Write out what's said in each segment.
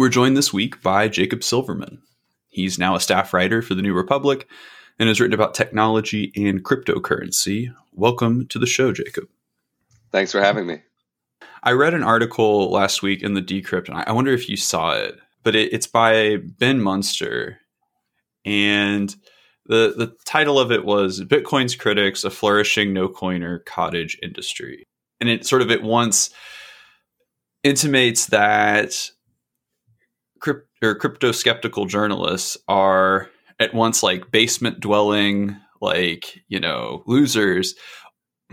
We're joined this week by Jacob Silverman. He's now a staff writer for the New Republic and has written about technology and cryptocurrency. Welcome to the show, Jacob. Thanks for having me. I read an article last week in the Decrypt, and I wonder if you saw it, but it, it's by Ben Munster, and the the title of it was "Bitcoin's Critics: A Flourishing No Coiner Cottage Industry," and it sort of at once intimates that crypt, or crypto skeptical journalists are at once like basement dwelling, like you know losers,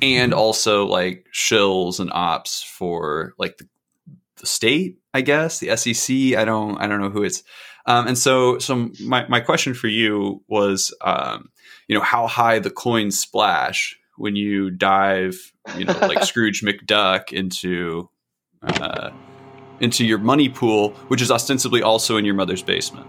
and mm-hmm. also like shills and ops for like the, the state, I guess, the SEC. I don't I don't know who it's. Um, and so, so my, my question for you was, um, you know, how high the coins splash when you dive, you know, like Scrooge McDuck into uh, into your money pool, which is ostensibly also in your mother's basement.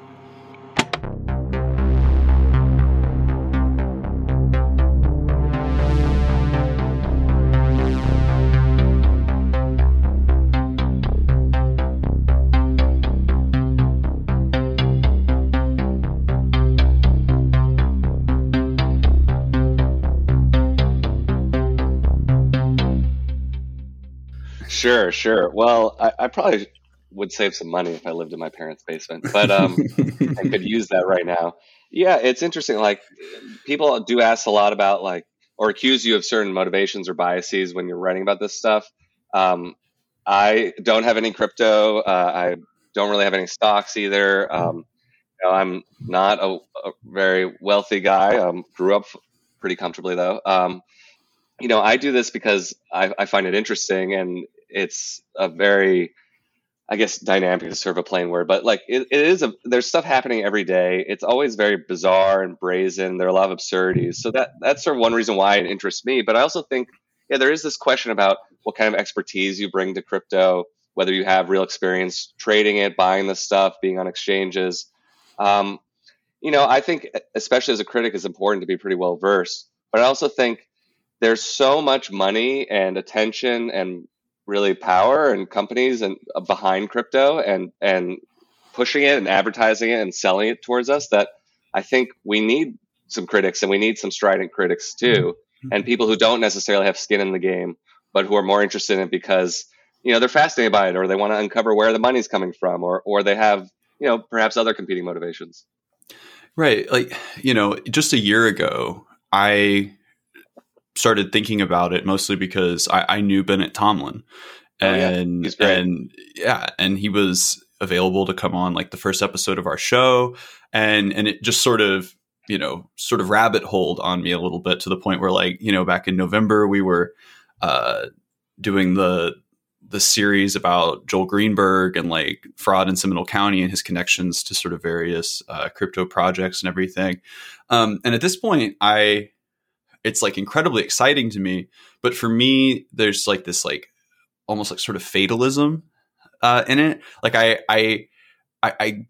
Sure, sure. Well, I, I, probably would save some money if I lived in my parents' basement, but um, I could use that right now. Yeah, it's interesting. Like people do ask a lot about like or accuse you of certain motivations or biases when you're writing about this stuff. Um, I don't have any crypto. Uh, I don't really have any stocks either. Um, you know, I'm not a, a, very wealthy guy. Um, grew up pretty comfortably though. Um, you know, I do this because I, I, find it interesting and it's a very I guess dynamic is sort of a plain word, but like it, it is a there's stuff happening every day. It's always very bizarre and brazen. There are a lot of absurdities. So that that's sort of one reason why it interests me. But I also think, yeah, there is this question about what kind of expertise you bring to crypto, whether you have real experience trading it, buying the stuff, being on exchanges. Um, you know, I think especially as a critic, it's important to be pretty well versed. But I also think there's so much money and attention and really power and companies and uh, behind crypto and and pushing it and advertising it and selling it towards us that I think we need some critics and we need some strident critics too. Mm-hmm. and people who don't necessarily have skin in the game but who are more interested in it because you know they're fascinated by it or they want to uncover where the money's coming from or or they have you know perhaps other competing motivations. Right like you know just a year ago i started thinking about it mostly because I, I knew Bennett Tomlin, and oh, yeah. and yeah, and he was available to come on like the first episode of our show, and and it just sort of you know sort of rabbit holed on me a little bit to the point where like you know back in November we were uh, doing the the series about Joel Greenberg and like fraud in Seminole County and his connections to sort of various uh, crypto projects and everything. Um, and at this point, I it's like incredibly exciting to me. But for me, there's like this like almost like sort of fatalism uh, in it. Like I I I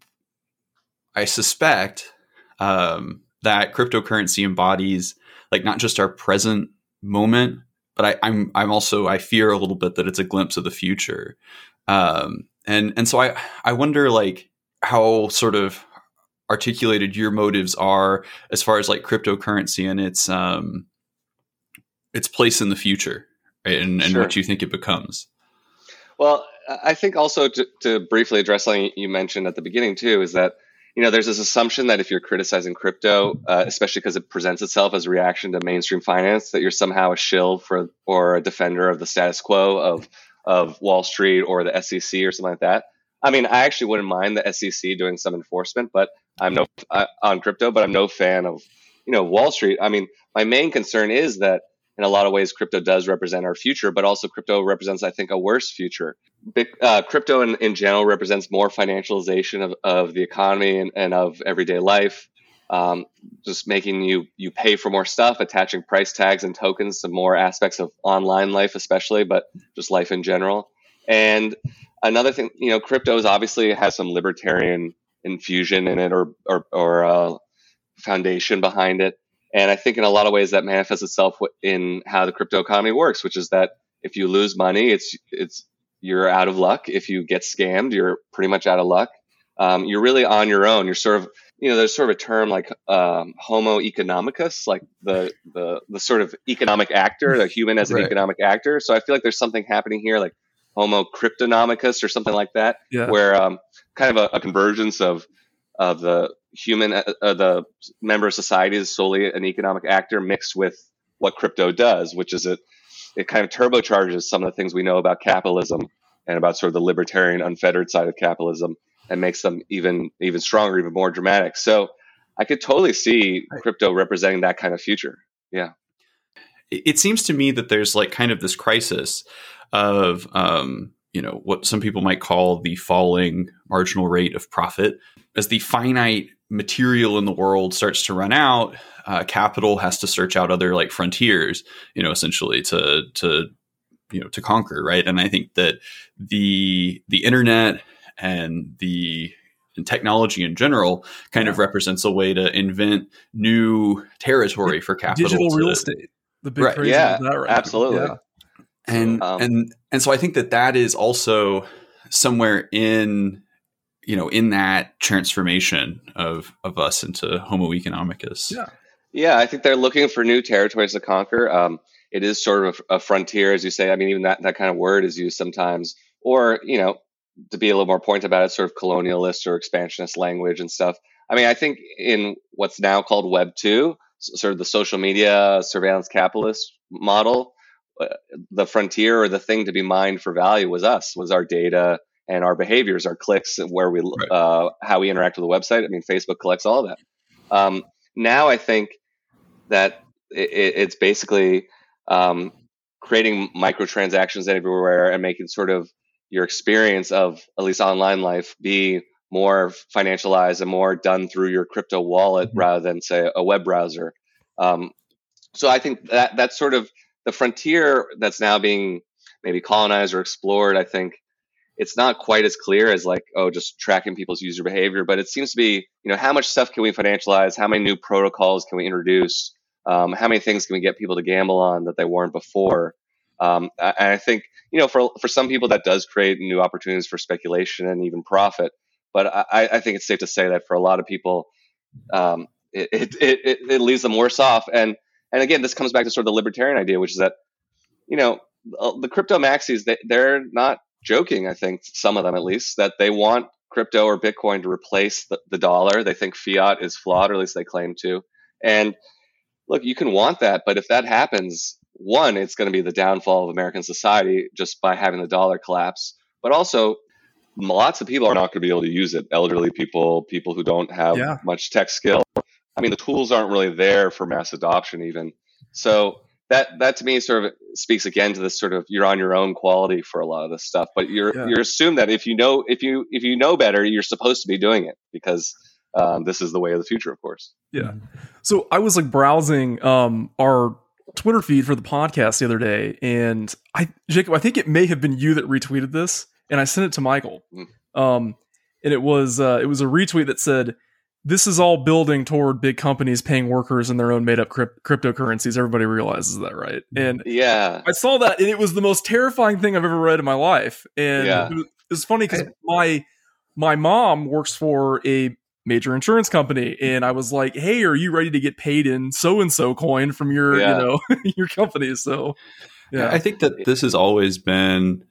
I, suspect um, that cryptocurrency embodies like not just our present moment, but I, I'm I'm also I fear a little bit that it's a glimpse of the future. Um, and and so I I wonder like how sort of articulated your motives are as far as like cryptocurrency and its um its place in the future right? and, and sure. what you think it becomes well i think also to, to briefly address something you mentioned at the beginning too is that you know there's this assumption that if you're criticizing crypto uh, especially because it presents itself as a reaction to mainstream finance that you're somehow a shill for or a defender of the status quo of of wall street or the sec or something like that I mean, I actually wouldn't mind the SEC doing some enforcement, but I'm no uh, on crypto, but I'm no fan of you know Wall Street. I mean, my main concern is that in a lot of ways, crypto does represent our future, but also crypto represents, I think, a worse future. Uh, crypto in, in general represents more financialization of, of the economy and, and of everyday life. Um, just making you you pay for more stuff, attaching price tags and tokens to more aspects of online life, especially, but just life in general. And another thing, you know, crypto is obviously has some libertarian infusion in it or or, or uh, foundation behind it. And I think in a lot of ways that manifests itself in how the crypto economy works, which is that if you lose money, it's it's you're out of luck. If you get scammed, you're pretty much out of luck. um, you're really on your own. You're sort of you know, there's sort of a term like um, Homo economicus, like the the the sort of economic actor, the human as an right. economic actor. So I feel like there's something happening here, like Homo cryptonomicus or something like that, yeah. where um, kind of a, a, convergence of of the human, uh, uh, the member of society is solely an economic actor mixed with what crypto does, which is it it kind of turbocharges some of the things we know about capitalism and about sort of the libertarian, unfettered side of capitalism and makes them even even stronger, even more dramatic. So I could totally see crypto representing that kind of future. Yeah. It seems to me that there's like kind of this crisis of um, you know what some people might call the falling marginal rate of profit as the finite material in the world starts to run out uh, capital has to search out other like frontiers you know essentially to to you know to conquer right and i think that the the internet and the and technology in general kind yeah. of represents a way to invent new territory for capital. Digital to, real estate. The big right. yeah, right absolutely. Yeah. And um, and and so I think that that is also somewhere in you know in that transformation of of us into Homo economicus. Yeah. Yeah, I think they're looking for new territories to conquer. Um, it is sort of a frontier, as you say. I mean, even that, that kind of word is used sometimes. Or, you know, to be a little more pointed about it, sort of colonialist or expansionist language and stuff. I mean, I think in what's now called Web 2, sort of the social media surveillance capitalist model, the frontier or the thing to be mined for value was us, was our data and our behaviors, our clicks, where we, right. uh, how we interact with the website. I mean, Facebook collects all of that. Um, now I think that it, it's basically um, creating microtransactions everywhere and making sort of your experience of at least online life be more financialized and more done through your crypto wallet mm-hmm. rather than say a web browser. Um, so I think that that's sort of the frontier that's now being maybe colonized or explored. I think it's not quite as clear as like oh just tracking people's user behavior, but it seems to be you know how much stuff can we financialize? How many new protocols can we introduce? Um, how many things can we get people to gamble on that they weren't before? Um, and I think you know for for some people that does create new opportunities for speculation and even profit. But I, I think it's safe to say that for a lot of people, um, it, it, it, it leaves them worse off. And and again, this comes back to sort of the libertarian idea, which is that you know uh, the crypto maxis they, they're not joking. I think some of them at least that they want crypto or Bitcoin to replace the, the dollar. They think fiat is flawed, or at least they claim to. And look, you can want that, but if that happens, one, it's going to be the downfall of American society just by having the dollar collapse. But also, lots of people are not going to be able to use it. Elderly people, people who don't have yeah. much tech skill. I mean, the tools aren't really there for mass adoption, even. So that that to me sort of speaks again to this sort of you're on your own quality for a lot of this stuff. But you're yeah. you're assumed that if you know if you if you know better, you're supposed to be doing it because um, this is the way of the future, of course. Yeah. So I was like browsing um, our Twitter feed for the podcast the other day, and I, Jacob, I think it may have been you that retweeted this, and I sent it to Michael. Mm. Um, and it was uh, it was a retweet that said, "This is all building toward big companies paying workers in their own made up crypt- cryptocurrencies." Everybody realizes that, right? And yeah, I saw that, and it was the most terrifying thing I've ever read in my life. And yeah. it was, it funny because my my mom works for a major insurance company and i was like hey are you ready to get paid in so and so coin from your yeah. you know your company so yeah i think that this has always been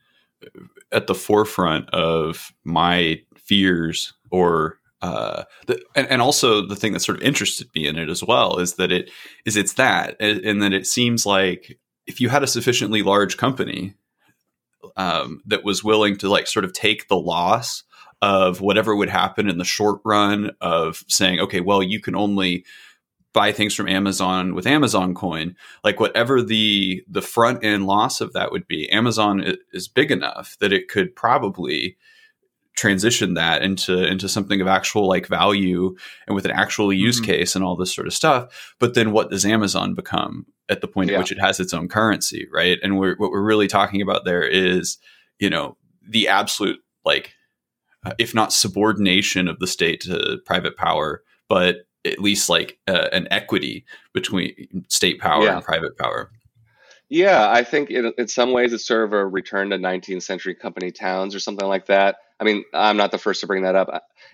at the forefront of my fears or uh, the, and, and, also the thing that sort of interested me in it as well is that it is it's that and, that it seems like if you had a sufficiently large company um, that was willing to like sort of take the loss of whatever would happen in the short run of saying, okay, well, you can only buy things from Amazon with Amazon coin, like whatever the the front end loss of that would be, Amazon is big enough that it could probably transition that into into something of actual like value and with an actual use mm-hmm. case and all this sort of stuff. But then what does Amazon become at the point yeah. at which it has its own currency, right? And we're, what we're really talking about there is, you know, the absolute like uh, if not subordination of the state to private power, but at least like uh, an equity between state power yeah. and private power. Yeah, I think in, in some ways it's sort of a return to 19th century company towns or something like that. I mean, I'm not the first to bring that up.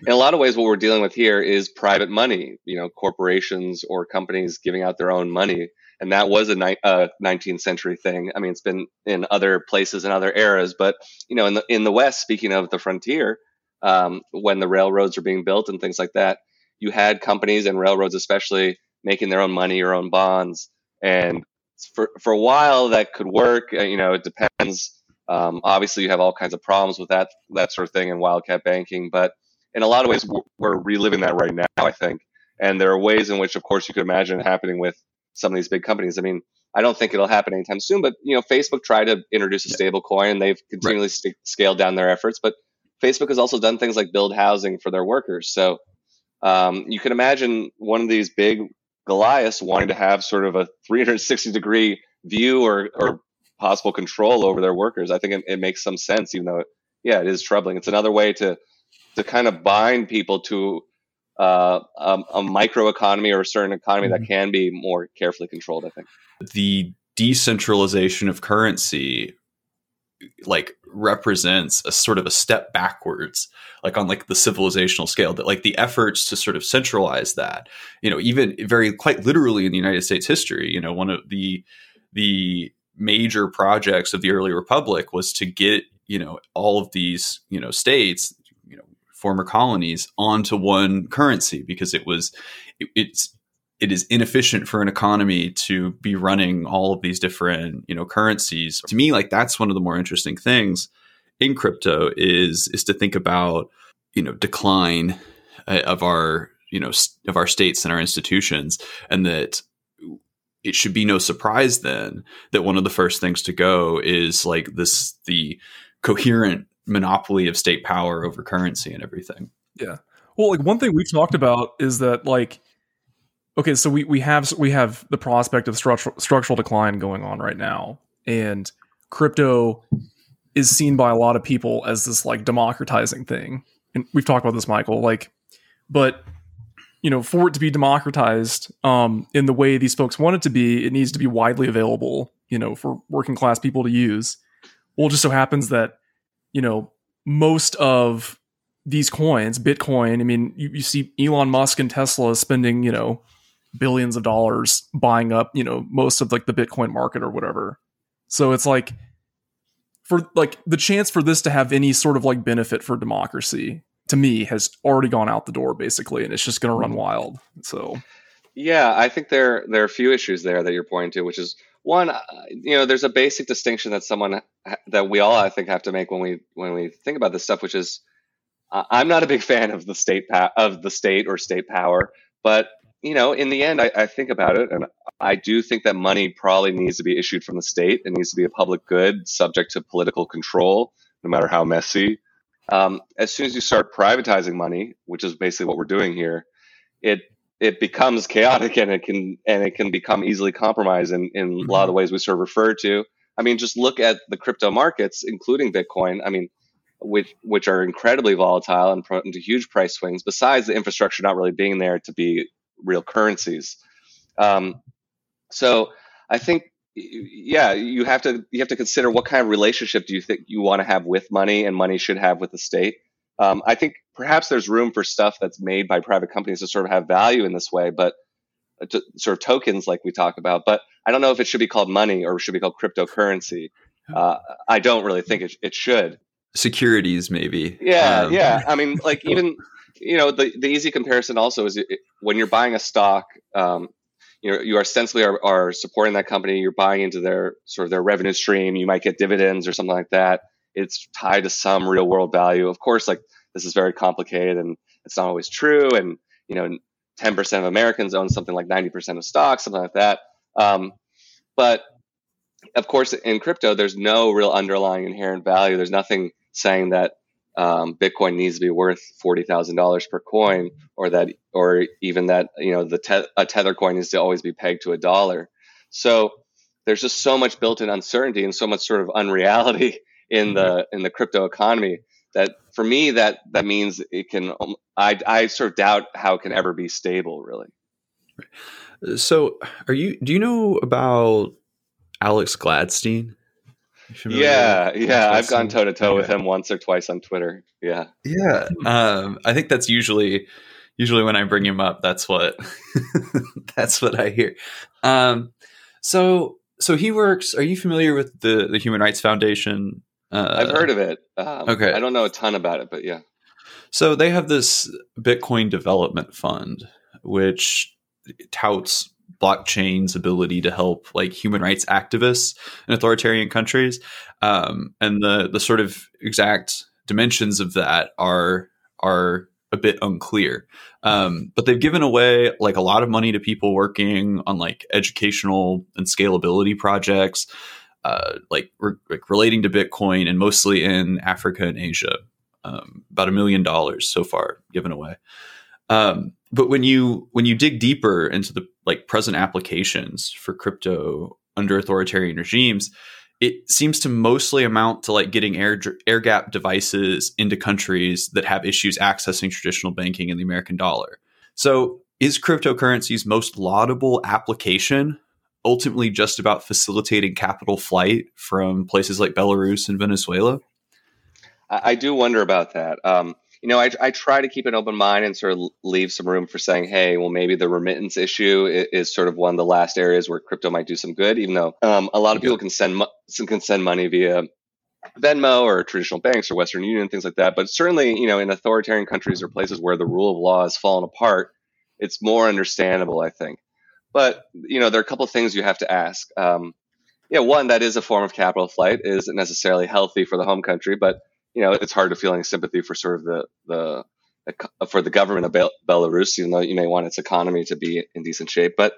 In a lot of ways, what we're dealing with here is private money, you know, corporations or companies giving out their own money. And that was a ni- uh, 19th century thing. I mean, it's been in other places and other eras, but, you know, in the, in the West, speaking of the frontier, um, when the railroads are being built and things like that, you had companies and railroads, especially, making their own money or own bonds. And for, for a while, that could work. Uh, you know, it depends um, obviously, you have all kinds of problems with that that sort of thing in wildcat banking, but in a lot of ways, we're, we're reliving that right now. I think, and there are ways in which, of course, you could imagine it happening with some of these big companies. I mean, I don't think it'll happen anytime soon, but you know, Facebook tried to introduce a stable coin. And they've continually right. st- scaled down their efforts, but Facebook has also done things like build housing for their workers. So um, you can imagine one of these big Goliaths wanting to have sort of a 360 degree view or, or possible control over their workers. I think it, it makes some sense, even though, it, yeah, it is troubling. It's another way to to kind of bind people to uh, a, a micro economy or a certain economy mm-hmm. that can be more carefully controlled. I think the decentralization of currency like represents a sort of a step backwards like on like the civilizational scale that like the efforts to sort of centralize that you know even very quite literally in the united states history you know one of the the major projects of the early republic was to get you know all of these you know states you know former colonies onto one currency because it was it, it's it is inefficient for an economy to be running all of these different you know currencies to me like that's one of the more interesting things in crypto is is to think about you know decline uh, of our you know of our states and our institutions and that it should be no surprise then that one of the first things to go is like this the coherent monopoly of state power over currency and everything. Yeah. Well, like one thing we've talked about is that like okay, so we we have we have the prospect of structural structural decline going on right now and crypto is seen by a lot of people as this like democratizing thing. And we've talked about this Michael like but you know, for it to be democratized um, in the way these folks want it to be, it needs to be widely available, you know, for working class people to use. Well, it just so happens that, you know, most of these coins, Bitcoin, I mean, you, you see Elon Musk and Tesla spending, you know, billions of dollars buying up, you know, most of like the Bitcoin market or whatever. So it's like, for like the chance for this to have any sort of like benefit for democracy to me has already gone out the door basically, and it's just going to run mm-hmm. wild. So, yeah, I think there there are a few issues there that you're pointing to, which is one, uh, you know, there's a basic distinction that someone that we all I think have to make when we when we think about this stuff, which is I'm not a big fan of the state pa- of the state or state power, but you know, in the end, I, I, think about it, and I do think that money probably needs to be issued from the state. It needs to be a public good, subject to political control, no matter how messy. Um, as soon as you start privatizing money, which is basically what we're doing here, it it becomes chaotic and it can and it can become easily compromised in, in mm-hmm. a lot of the mm-hmm. ways we sort of refer to. I mean, just look at the crypto markets, including Bitcoin. I mean, which which are incredibly volatile and prone to huge price swings. Besides the infrastructure not really being there to be real currencies, um, so I think yeah, you have to you have to consider what kind of relationship do you think you want to have with money and money should have with the state. Um, I think perhaps there's room for stuff that's made by private companies to sort of have value in this way, but uh, to, sort of tokens like we talk about. But I don't know if it should be called money or should be called cryptocurrency. Uh, I don't really think it, it should. Securities, maybe. Yeah, um. yeah. I mean, like even you know the the easy comparison also is when you're buying a stock. Um, you know you are ostensibly are, are supporting that company you're buying into their sort of their revenue stream you might get dividends or something like that. It's tied to some real world value. Of course like this is very complicated and it's not always true and you know 10% of americans own something like 90% of stocks something like that. Um, but of course in crypto there's no real underlying inherent value. There's nothing saying that um, Bitcoin needs to be worth forty thousand dollars per coin, or that, or even that you know the te- a tether coin needs to always be pegged to a dollar. So there's just so much built-in uncertainty and so much sort of unreality in the in the crypto economy that for me that that means it can. Um, I I sort of doubt how it can ever be stable, really. So, are you? Do you know about Alex Gladstein. Yeah, yeah, I've gone toe to toe with him once or twice on Twitter. Yeah, yeah. Um, I think that's usually usually when I bring him up. That's what that's what I hear. Um, so so he works. Are you familiar with the the Human Rights Foundation? Uh, I've heard of it. Um, okay, I don't know a ton about it, but yeah. So they have this Bitcoin Development Fund, which touts blockchain's ability to help like human rights activists in authoritarian countries. Um, and the the sort of exact dimensions of that are are a bit unclear. Um, but they've given away like a lot of money to people working on like educational and scalability projects uh, like, re- like relating to bitcoin and mostly in africa and asia. Um, about a million dollars so far given away. Um, but when you when you dig deeper into the like present applications for crypto under authoritarian regimes, it seems to mostly amount to like getting air air gap devices into countries that have issues accessing traditional banking and the American dollar. So, is cryptocurrency's most laudable application ultimately just about facilitating capital flight from places like Belarus and Venezuela? I do wonder about that. Um, you know, I, I try to keep an open mind and sort of leave some room for saying, hey, well, maybe the remittance issue is, is sort of one of the last areas where crypto might do some good, even though um, a lot of people can send can send money via Venmo or traditional banks or Western Union, things like that. But certainly, you know, in authoritarian countries or places where the rule of law has fallen apart, it's more understandable, I think. But you know, there are a couple of things you have to ask. Um, yeah, one that is a form of capital flight isn't necessarily healthy for the home country, but you know, it's hard to feel any sympathy for sort of the the for the government of Belarus, even though you may want its economy to be in decent shape. But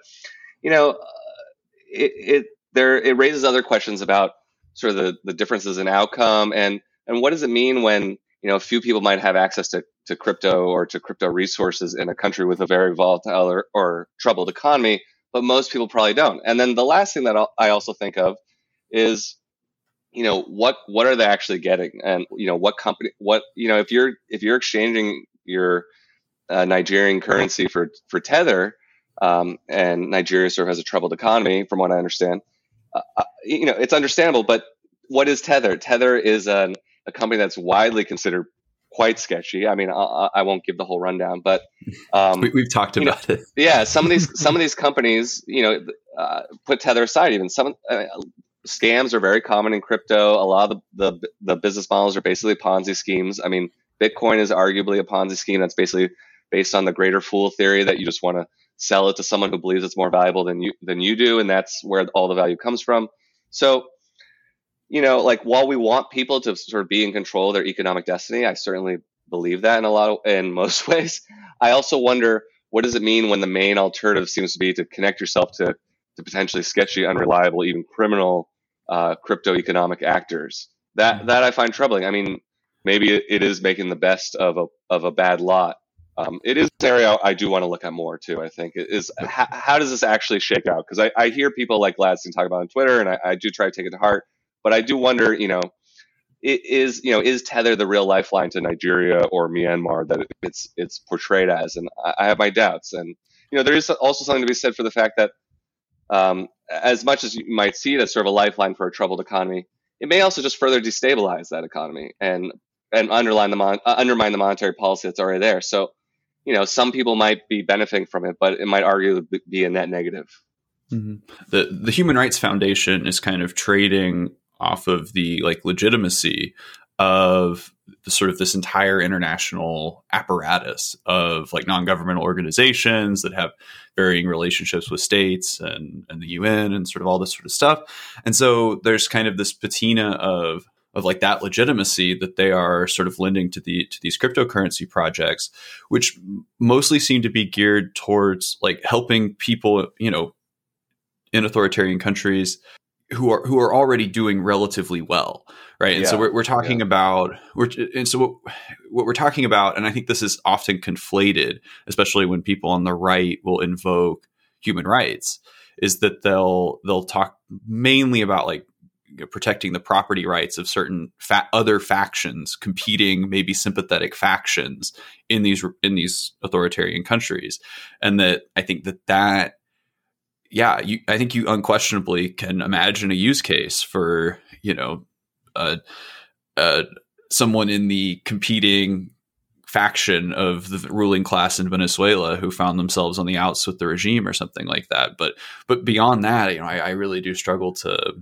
you know, uh, it, it there it raises other questions about sort of the, the differences in outcome and and what does it mean when you know a few people might have access to, to crypto or to crypto resources in a country with a very volatile or, or troubled economy, but most people probably don't. And then the last thing that I also think of is you know what what are they actually getting? And you know what company what you know if you're if you're exchanging your uh, Nigerian currency for for tether um, and Nigeria sort of has a troubled economy from what I understand uh, uh, you know it's understandable but what is tether? Tether is an, a company that's widely considered quite sketchy. I mean I, I won't give the whole rundown but um, we, have talked about know, it. yeah some of these some of these companies you know uh, put tether aside even. Some uh, scams are very common in crypto. A lot of the, the, the business models are basically Ponzi schemes. I mean, Bitcoin is arguably a Ponzi scheme that's basically based on the greater fool theory that you just want to sell it to someone who believes it's more valuable than you than you do, and that's where all the value comes from. So, you know, like while we want people to sort of be in control of their economic destiny, I certainly believe that in a lot of in most ways. I also wonder what does it mean when the main alternative seems to be to connect yourself to to potentially sketchy, unreliable, even criminal uh, crypto economic actors. That mm-hmm. that I find troubling. I mean, maybe it is making the best of a of a bad lot. Um, it is an area I do want to look at more too. I think is how, how does this actually shake out? Because I, I hear people like Gladstein talk about on Twitter, and I, I do try to take it to heart. But I do wonder, you know, it is you know is Tether the real lifeline to Nigeria or Myanmar that it's it's portrayed as? And I have my doubts. And you know, there is also something to be said for the fact that um, as much as you might see it as sort of a lifeline for a troubled economy, it may also just further destabilize that economy and and underline the mon- uh, undermine the monetary policy that's already there. So, you know, some people might be benefiting from it, but it might arguably be a net negative. Mm-hmm. The the Human Rights Foundation is kind of trading off of the like legitimacy of the sort of this entire international apparatus of like non-governmental organizations that have varying relationships with states and, and the UN and sort of all this sort of stuff. And so there's kind of this patina of of like that legitimacy that they are sort of lending to the to these cryptocurrency projects, which mostly seem to be geared towards like helping people, you know, in authoritarian countries who are who are already doing relatively well, right? And yeah. so we're, we're talking yeah. about we're and so what, what we're talking about, and I think this is often conflated, especially when people on the right will invoke human rights, is that they'll they'll talk mainly about like you know, protecting the property rights of certain fa- other factions, competing maybe sympathetic factions in these in these authoritarian countries, and that I think that that yeah, you, I think you unquestionably can imagine a use case for you know, uh, uh, someone in the competing faction of the ruling class in Venezuela who found themselves on the outs with the regime or something like that. But but beyond that, you know, I, I really do struggle to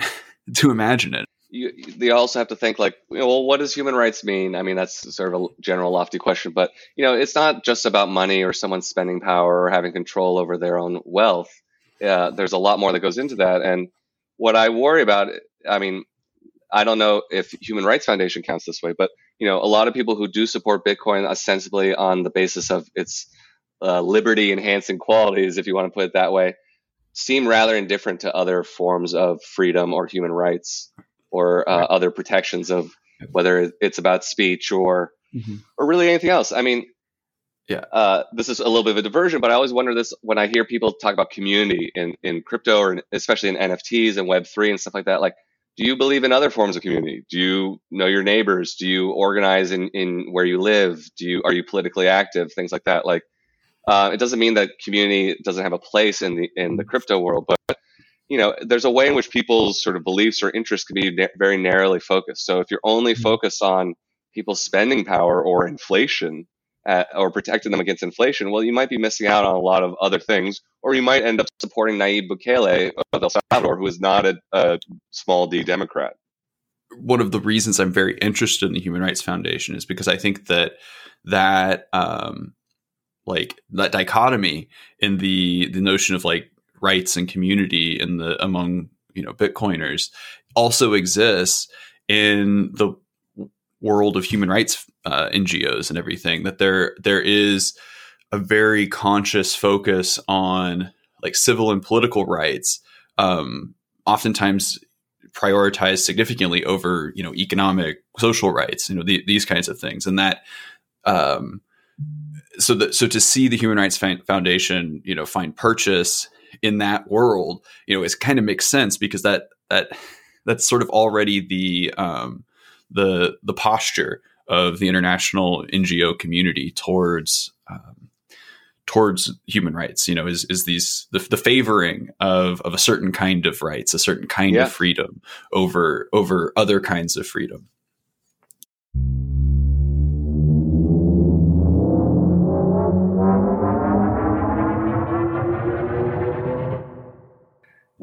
to imagine it. You, also have to think like, well, what does human rights mean? I mean, that's sort of a general lofty question, but you know, it's not just about money or someone spending power or having control over their own wealth. Uh, there's a lot more that goes into that, and what I worry about, I mean, I don't know if Human Rights Foundation counts this way, but you know, a lot of people who do support Bitcoin ostensibly on the basis of its uh, liberty enhancing qualities, if you want to put it that way, seem rather indifferent to other forms of freedom or human rights or uh, other protections of whether it's about speech or mm-hmm. or really anything else. I mean, yeah, uh, this is a little bit of a diversion, but I always wonder this when I hear people talk about community in in crypto or in, especially in NFTs and Web three and stuff like that. Like, do you believe in other forms of community? Do you know your neighbors? Do you organize in, in where you live? Do you are you politically active? Things like that. Like, uh, it doesn't mean that community doesn't have a place in the in the crypto world, but you know, there's a way in which people's sort of beliefs or interests can be na- very narrowly focused. So if you're only mm-hmm. focused on people's spending power or inflation, at, or protecting them against inflation, well, you might be missing out on a lot of other things, or you might end up supporting Nayib Bukele of El Salvador, who is not a, a small d Democrat. One of the reasons I'm very interested in the Human Rights Foundation is because I think that that um, like that dichotomy in the the notion of like rights and community in the among you know Bitcoiners also exists in the world of human rights uh, NGOs and everything that there there is a very conscious focus on like civil and political rights, um, oftentimes prioritized significantly over you know economic social rights, you know the, these kinds of things, and that. Um, so that so to see the Human Rights Foundation, you know, find purchase in that world, you know, it kind of makes sense because that that that's sort of already the um, the the posture of the international NGO community towards um, towards human rights. You know, is is these the, the, favoring of of a certain kind of rights, a certain kind yeah. of freedom over over other kinds of freedom.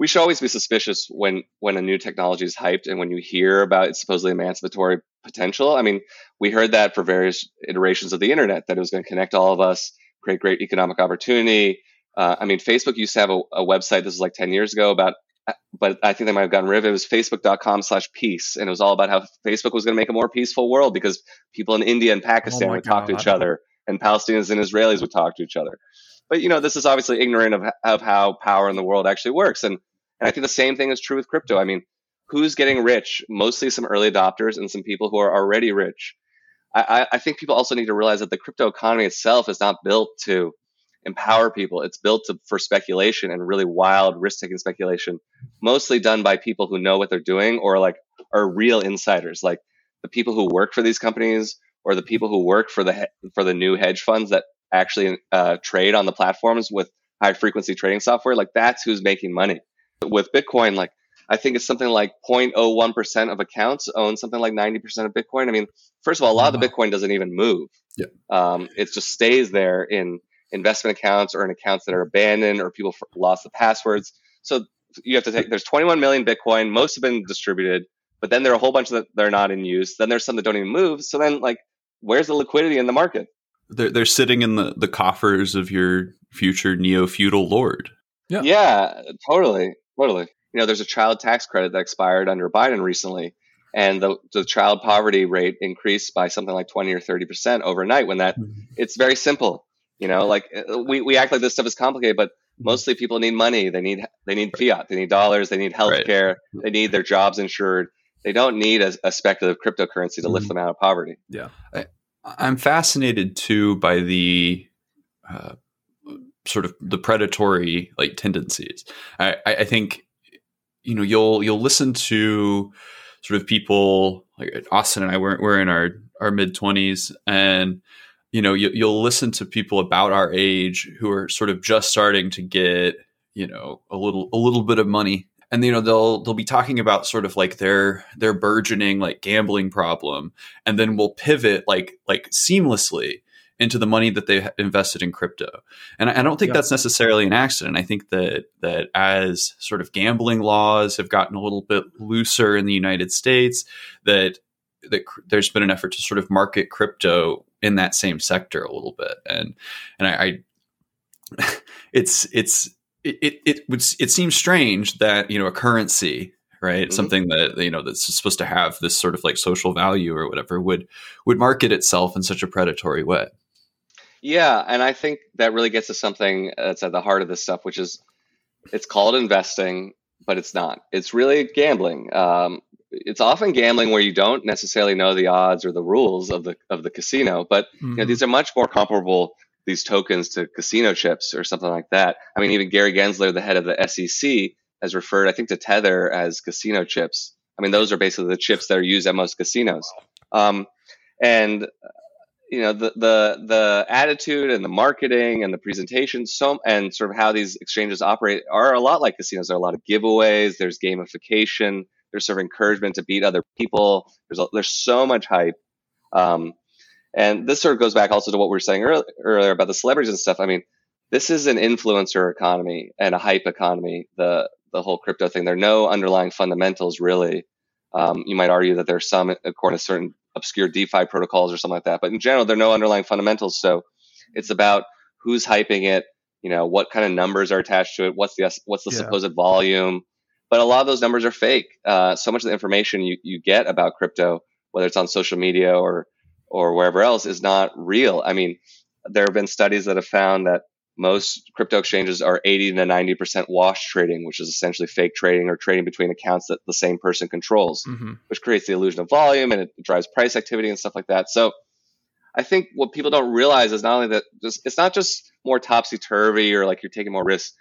We should always be suspicious when when a new technology is hyped and when you hear about its supposedly emancipatory potential. I mean, we heard that for various iterations of the internet that it was going to connect all of us, create great economic opportunity. Uh, I mean, Facebook used to have a, a, website. This was like ten years ago about, but I think they might have gotten rid of it. It was Facebook.com/peace, and it was all about how Facebook was going to make a more peaceful world because people in India and Pakistan oh would God. talk to each other, and Palestinians and Israelis would talk to each other. But you know, this is obviously ignorant of of how power in the world actually works, and and I think the same thing is true with crypto. I mean, who's getting rich? Mostly some early adopters and some people who are already rich. I, I think people also need to realize that the crypto economy itself is not built to empower people. It's built to, for speculation and really wild risk taking speculation, mostly done by people who know what they're doing or like are real insiders, like the people who work for these companies or the people who work for the for the new hedge funds that actually uh, trade on the platforms with high frequency trading software. Like that's who's making money with Bitcoin. Like I think it's something like 0.01% of accounts own something like 90% of Bitcoin. I mean, first of all, a lot of the Bitcoin doesn't even move. Yeah. Um, it just stays there in investment accounts or in accounts that are abandoned or people lost the passwords. So you have to take, there's 21 million Bitcoin. Most have been distributed, but then there are a whole bunch that they're not in use. Then there's some that don't even move. So then like, where's the liquidity in the market? They're, they're sitting in the, the coffers of your future neo feudal lord. Yeah. Yeah, totally. Totally. You know, there's a child tax credit that expired under Biden recently, and the, the child poverty rate increased by something like 20 or 30 percent overnight. When that, mm-hmm. it's very simple. You know, like uh, we, we act like this stuff is complicated, but mm-hmm. mostly people need money. They need they need fiat. They need dollars. They need health care. Right. They need their jobs insured. They don't need a, a speculative cryptocurrency to lift mm-hmm. them out of poverty. Yeah, I, am fascinated too by the uh, sort of the predatory like tendencies. I, I think you know you'll you'll listen to sort of people like Austin and I we're, we're in our our mid twenties and you know you, you'll listen to people about our age who are sort of just starting to get you know a little a little bit of money and you know they'll they'll be talking about sort of like their their burgeoning like gambling problem and then we'll pivot like like seamlessly into the money that they invested in crypto and i, don't think yeah. that's necessarily an accident i think that that as sort of gambling laws have gotten a little bit looser in the united states that that there's been an effort to sort of market crypto in that same sector a little bit and and i, I it's it's it, it, it would it seems strange that you know a currency right mm-hmm. something that you know that's supposed to have this sort of like social value or whatever would would market itself in such a predatory way yeah and i think that really gets to something that's at the heart of this stuff which is it's called investing but it's not it's really gambling um, it's often gambling where you don't necessarily know the odds or the rules of the of the casino but mm-hmm. you know, mm-hmm. these are much more comparable these tokens to casino chips or something like that. I mean, even Gary Gensler, the head of the SEC, has referred, I think, to Tether as casino chips. I mean, those are basically the chips that are used at most casinos. Um, and you know the the the attitude and the marketing and the presentation so and sort of how these exchanges operate are a lot like casinos. There are a lot of giveaways. There's gamification. There's sort of encouragement to beat other people. There's a, there's so much hype. Um, and this sort of goes back also to what we were saying earlier about the celebrities and stuff. I mean, this is an influencer economy and a hype economy. The the whole crypto thing. There are no underlying fundamentals really. Um, you might argue that there's some according to certain obscure DeFi protocols or something like that, but in general, there are no underlying fundamentals. So it's about who's hyping it. You know, what kind of numbers are attached to it? What's the what's the yeah. supposed volume? But a lot of those numbers are fake. Uh, so much of the information you, you get about crypto, whether it's on social media or or wherever else is not real. I mean, there have been studies that have found that most crypto exchanges are 80 to 90% wash trading, which is essentially fake trading or trading between accounts that the same person controls, mm-hmm. which creates the illusion of volume and it drives price activity and stuff like that. So I think what people don't realize is not only that just, it's not just more topsy turvy or like you're taking more risks.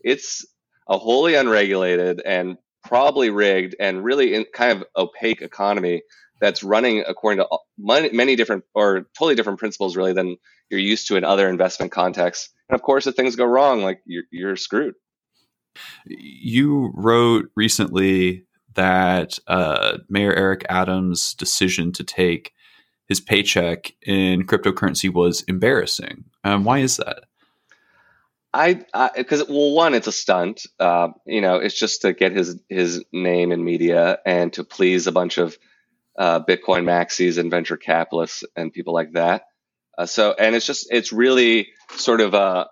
It's a wholly unregulated and probably rigged and really in, kind of opaque economy that's running according to many, different or totally different principles really than you're used to in other investment contexts. And of course, if things go wrong, like you're, you're screwed. You wrote recently that uh, Mayor Eric Adams' decision to take his paycheck in cryptocurrency was embarrassing. Um, why is that? I because well, one, it's a stunt. Uh, you know, it's just to get his his name in media and to please a bunch of uh, Bitcoin maxis and venture capitalists and people like that. Uh, so, and it's just, it's really sort of a,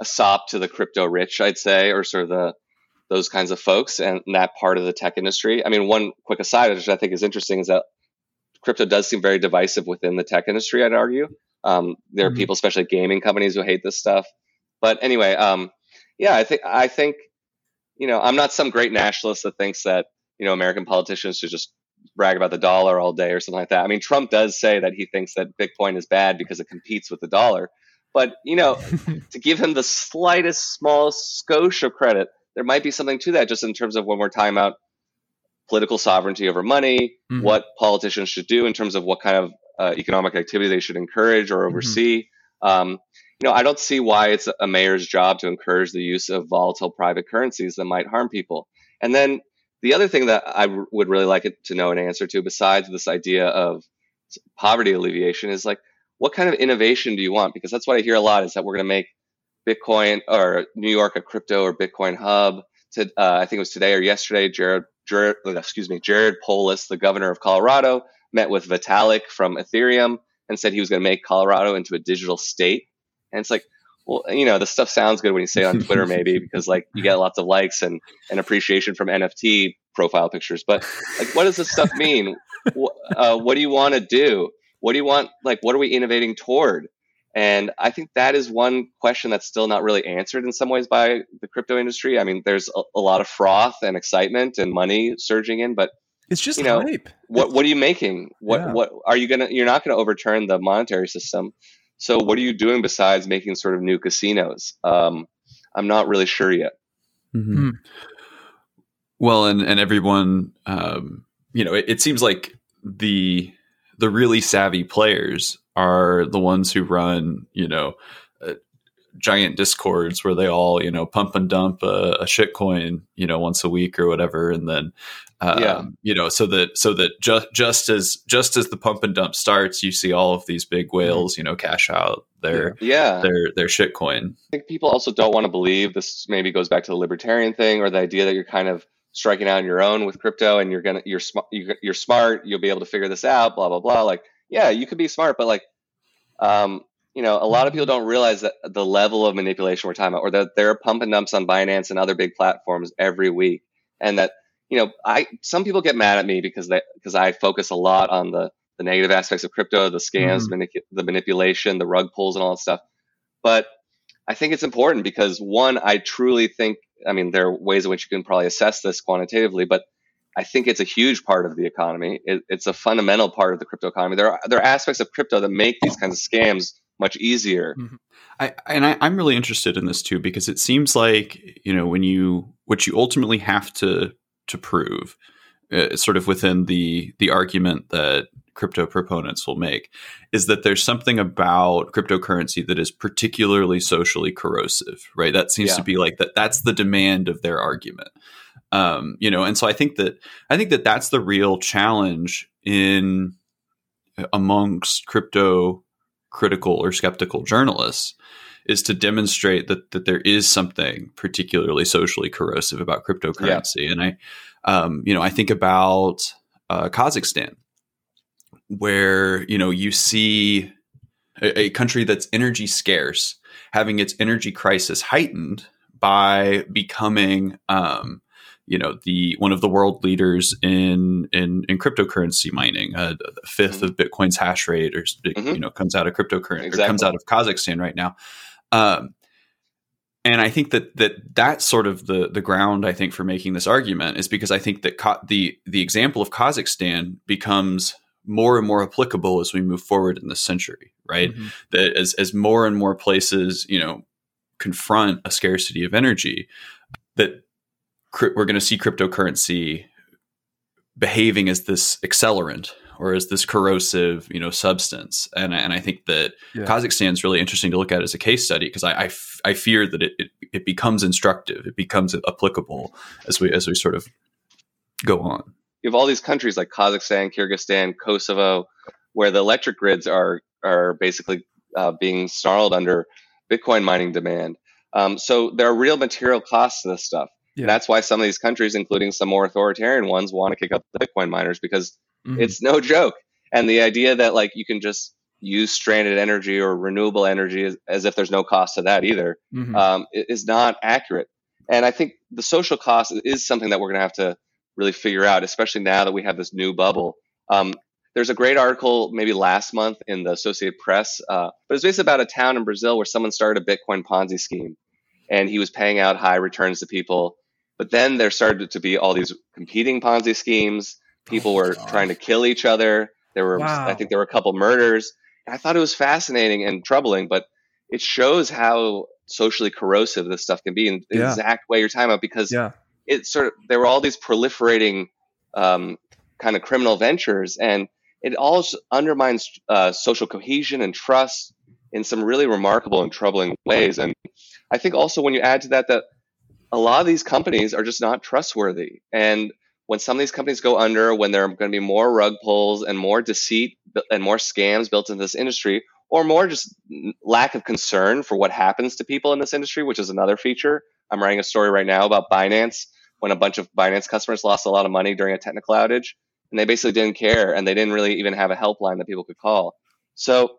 a sop to the crypto rich, I'd say, or sort of the, those kinds of folks and that part of the tech industry. I mean, one quick aside, which I think is interesting, is that crypto does seem very divisive within the tech industry. I'd argue um, there are mm-hmm. people, especially gaming companies, who hate this stuff. But anyway, um, yeah, I think I think you know I'm not some great nationalist that thinks that you know American politicians should just brag about the dollar all day or something like that. I mean, Trump does say that he thinks that Bitcoin is bad because it competes with the dollar. But, you know, to give him the slightest, small skosh of credit, there might be something to that just in terms of when we're talking about political sovereignty over money, mm-hmm. what politicians should do in terms of what kind of uh, economic activity they should encourage or mm-hmm. oversee. Mm-hmm. Um, you know, I don't see why it's a mayor's job to encourage the use of volatile private currencies that might harm people. And then the other thing that I would really like to know an answer to, besides this idea of poverty alleviation, is like, what kind of innovation do you want? Because that's what I hear a lot is that we're going to make Bitcoin or New York a crypto or Bitcoin hub. To, uh, I think it was today or yesterday, Jared, Jared, excuse me, Jared Polis, the governor of Colorado, met with Vitalik from Ethereum and said he was going to make Colorado into a digital state. And it's like, well, you know, the stuff sounds good when you say it on Twitter, maybe because like you get lots of likes and, and appreciation from NFT profile pictures. But like, what does this stuff mean? uh, what do you want to do? What do you want? Like, what are we innovating toward? And I think that is one question that's still not really answered in some ways by the crypto industry. I mean, there's a, a lot of froth and excitement and money surging in, but it's just you know, hype. What what are you making? What yeah. what are you gonna? You're not gonna overturn the monetary system. So what are you doing besides making sort of new casinos? Um, I'm not really sure yet. Mm-hmm. Hmm. Well, and and everyone, um, you know, it, it, seems like the the really savvy players are the ones who run, you know, giant discords where they all you know pump and dump a, a shit coin you know once a week or whatever. And then um, yeah. you know so that so that just just as just as the pump and dump starts you see all of these big mm-hmm. whales you know cash out their yeah. Their their shit coin. I think people also don't want to believe this maybe goes back to the libertarian thing or the idea that you're kind of striking out on your own with crypto and you're gonna you're smart you're smart you'll be able to figure this out blah blah blah. Like yeah you could be smart but like um you know, a lot of people don't realize that the level of manipulation we're talking about, or that there are pump and dumps on Binance and other big platforms every week, and that you know, I some people get mad at me because they because I focus a lot on the the negative aspects of crypto, the scams, mm-hmm. the manipulation, the rug pulls, and all that stuff. But I think it's important because one, I truly think, I mean, there are ways in which you can probably assess this quantitatively, but I think it's a huge part of the economy. It, it's a fundamental part of the crypto economy. There are there are aspects of crypto that make these kinds of scams much easier. Mm-hmm. I, and I, I'm really interested in this too because it seems like you know when you what you ultimately have to to prove, uh, sort of within the the argument that crypto proponents will make, is that there's something about cryptocurrency that is particularly socially corrosive, right? That seems yeah. to be like that. That's the demand of their argument. Um, you know, and so I think that I think that that's the real challenge in amongst crypto critical or skeptical journalists is to demonstrate that that there is something particularly socially corrosive about cryptocurrency. Yeah. And I, um, you know, I think about uh, Kazakhstan, where you know you see a, a country that's energy scarce having its energy crisis heightened by becoming um, you know the one of the world leaders in in, in cryptocurrency mining. Uh, a 5th mm-hmm. of Bitcoin's hash rate, or mm-hmm. you know, comes out of cryptocurrency, exactly. or comes out of Kazakhstan right now. Um, and I think that that that's sort of the the ground I think for making this argument is because I think that Ka- the the example of Kazakhstan becomes more and more applicable as we move forward in this century, right? Mm-hmm. That as as more and more places, you know, confront a scarcity of energy, that we're going to see cryptocurrency behaving as this accelerant or as this corrosive, you know, substance. And, and I think that yeah. Kazakhstan is really interesting to look at as a case study because I, I, f- I fear that it, it, it, becomes instructive, it becomes applicable as we as we sort of go on. You have all these countries like Kazakhstan, Kyrgyzstan, Kosovo, where the electric grids are are basically uh, being snarled under Bitcoin mining demand. Um, so there are real material costs to this stuff. Yeah. that's why some of these countries, including some more authoritarian ones, want to kick up the Bitcoin miners because mm-hmm. it's no joke. And the idea that like you can just use stranded energy or renewable energy as, as if there's no cost to that either mm-hmm. um, is not accurate. And I think the social cost is something that we're going to have to really figure out, especially now that we have this new bubble. Um, there's a great article maybe last month in the Associated Press, uh, but it's basically about a town in Brazil where someone started a Bitcoin Ponzi scheme, and he was paying out high returns to people. But then there started to be all these competing Ponzi schemes. People oh, were God. trying to kill each other. There were, wow. I think, there were a couple murders. And I thought it was fascinating and troubling, but it shows how socially corrosive this stuff can be in the yeah. exact way you're talking about because yeah. it sort of there were all these proliferating um, kind of criminal ventures, and it all undermines uh, social cohesion and trust in some really remarkable and troubling ways. And I think also when you add to that that a lot of these companies are just not trustworthy. And when some of these companies go under, when there are going to be more rug pulls and more deceit and more scams built into this industry, or more just lack of concern for what happens to people in this industry, which is another feature. I'm writing a story right now about Binance when a bunch of Binance customers lost a lot of money during a technical outage and they basically didn't care and they didn't really even have a helpline that people could call. So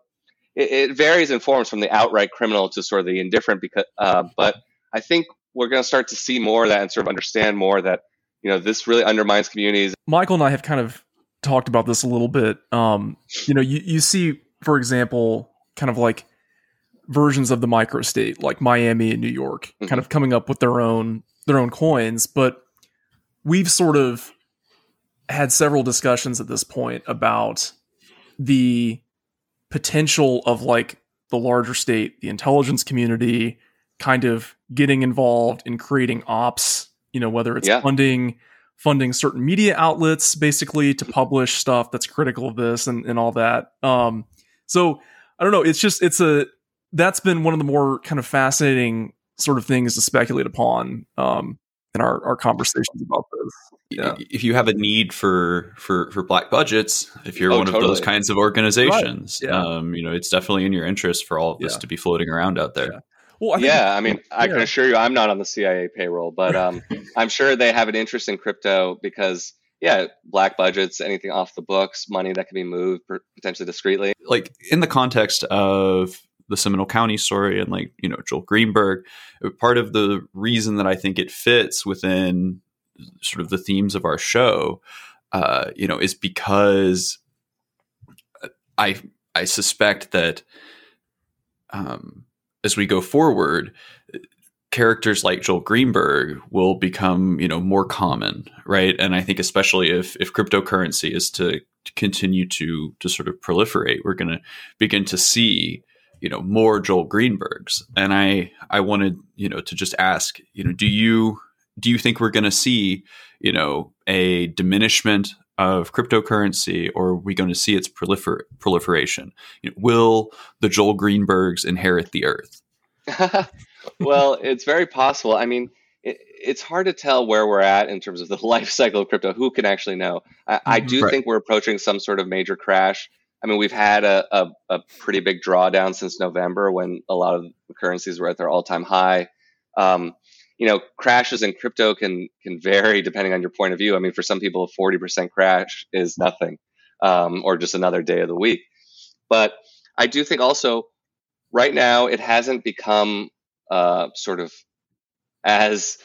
it, it varies in forms from the outright criminal to sort of the indifferent because, uh, but I think we're going to start to see more of that and sort of understand more that you know this really undermines communities. Michael and I have kind of talked about this a little bit. Um, you know, you you see, for example, kind of like versions of the microstate, like Miami and New York, mm-hmm. kind of coming up with their own their own coins, but we've sort of had several discussions at this point about the potential of like the larger state, the intelligence community, kind of getting involved in creating ops, you know, whether it's yeah. funding funding certain media outlets basically to publish stuff that's critical of this and, and all that. Um, so I don't know, it's just it's a that's been one of the more kind of fascinating sort of things to speculate upon um, in our, our conversations about this. Yeah. If you have a need for for for black budgets, if you're oh, one totally. of those kinds of organizations, right. yeah. um, you know, it's definitely in your interest for all of this yeah. to be floating around out there. Yeah. Well, I yeah, I mean, I can assure you, I'm not on the CIA payroll, but um, I'm sure they have an interest in crypto because, yeah, black budgets, anything off the books, money that can be moved potentially discreetly. Like in the context of the Seminole County story and like you know Joel Greenberg. Part of the reason that I think it fits within sort of the themes of our show, uh, you know, is because I I suspect that um, as we go forward, characters like Joel Greenberg will become you know more common, right? And I think especially if if cryptocurrency is to continue to to sort of proliferate, we're going to begin to see you know more Joel Greenbergs. And I I wanted you know to just ask you know do you do you think we're going to see you know a diminishment of cryptocurrency or are we going to see its prolifer- proliferation? You know, will the Joel Greenbergs inherit the earth? well, it's very possible. I mean, it, it's hard to tell where we're at in terms of the life cycle of crypto. Who can actually know? I, I do right. think we're approaching some sort of major crash. I mean, we've had a, a, a, pretty big drawdown since November when a lot of currencies were at their all time high. Um, you know, crashes in crypto can can vary depending on your point of view. I mean, for some people, a forty percent crash is nothing, um, or just another day of the week. But I do think also, right now, it hasn't become uh, sort of as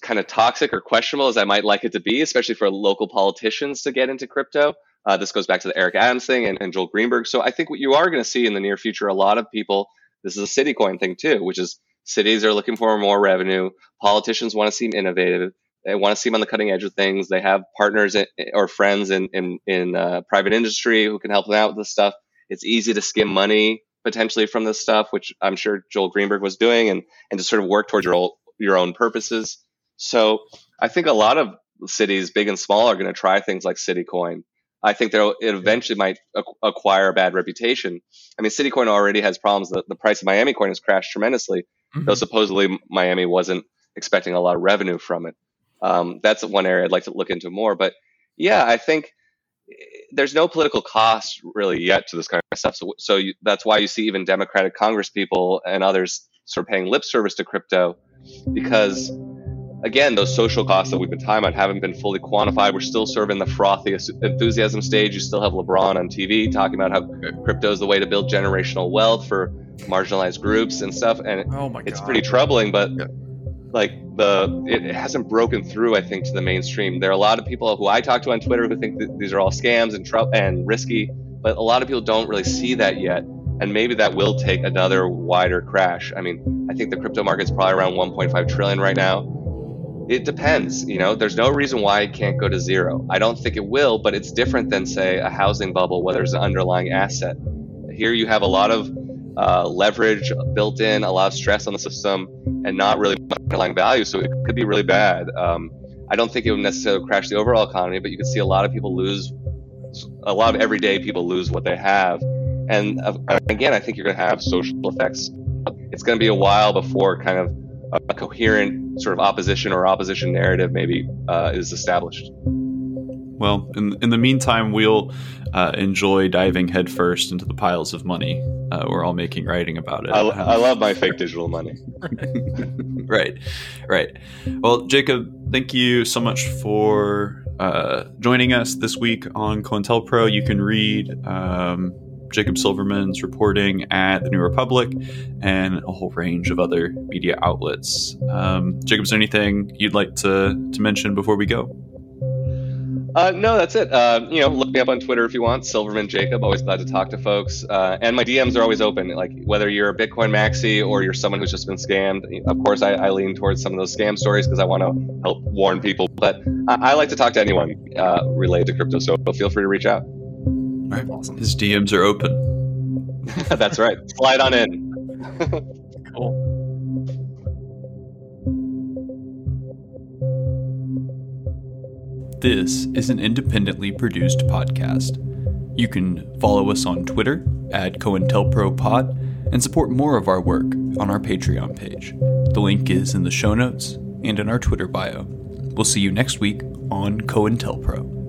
kind of toxic or questionable as I might like it to be, especially for local politicians to get into crypto. Uh, this goes back to the Eric Adams thing and, and Joel Greenberg. So I think what you are going to see in the near future, a lot of people, this is a city coin thing too, which is cities are looking for more revenue. Politicians want to seem innovative. They want to seem on the cutting edge of things. They have partners in, or friends in in, in uh, private industry who can help them out with this stuff. It's easy to skim money potentially from this stuff, which I'm sure Joel Greenberg was doing, and and to sort of work towards your own, your own purposes. So I think a lot of cities, big and small, are going to try things like Citycoin I think it eventually might acquire a bad reputation. I mean, Citycoin already has problems. The, the price of Miami coin has crashed tremendously, mm-hmm. though supposedly Miami wasn't expecting a lot of revenue from it. Um, that's one area I'd like to look into more. But yeah, I think eh, there's no political cost really yet to this kind of stuff. So, so you, that's why you see even Democratic Congress people and others sort of paying lip service to crypto because again, those social costs that we've been talking about haven't been fully quantified. We're still sort of in the frothy enthusiasm stage. You still have LeBron on TV talking about how crypto is the way to build generational wealth for marginalized groups and stuff. And oh it's God. pretty troubling, but yeah. like the it hasn't broken through. I think to the mainstream. There are a lot of people who I talk to on Twitter who think that these are all scams and tr- and risky, but a lot of people don't really see that yet. And maybe that will take another wider crash. I mean, I think the crypto market's probably around 1.5 trillion right now it depends. You know, there's no reason why it can't go to zero. I don't think it will, but it's different than, say, a housing bubble where there's an underlying asset. Here you have a lot of uh, leverage built in, a lot of stress on the system, and not really underlying value. So it could be really bad. Um, I don't think it would necessarily crash the overall economy, but you could see a lot of people lose, a lot of everyday people lose what they have. And uh, again, I think you're going to have social effects. It's going to be a while before kind of a coherent sort of opposition or opposition narrative maybe uh, is established. Well, in, in the meantime, we'll uh, enjoy diving headfirst into the piles of money uh, we're all making writing about it. I, I love my fake digital money. right, right. Well, Jacob, thank you so much for uh, joining us this week on COINTELPRO. You can read um, Jacob Silverman's reporting at the New Republic and a whole range of other media outlets. Um, Jacob, is there anything you'd like to, to mention before we go? Uh, no, that's it. Uh, you know, look me up on Twitter if you want. Silverman Jacob. Always glad to talk to folks. Uh, and my DMs are always open. Like whether you're a Bitcoin maxi or you're someone who's just been scammed. Of course, I, I lean towards some of those scam stories because I want to help warn people. But I, I, like to talk to anyone uh, related to crypto. So feel free to reach out. All right, awesome. His DMs are open. That's right. Slide on in. cool. This is an independently produced podcast. You can follow us on Twitter at COINTELPROPod and support more of our work on our Patreon page. The link is in the show notes and in our Twitter bio. We'll see you next week on COINTELPRO.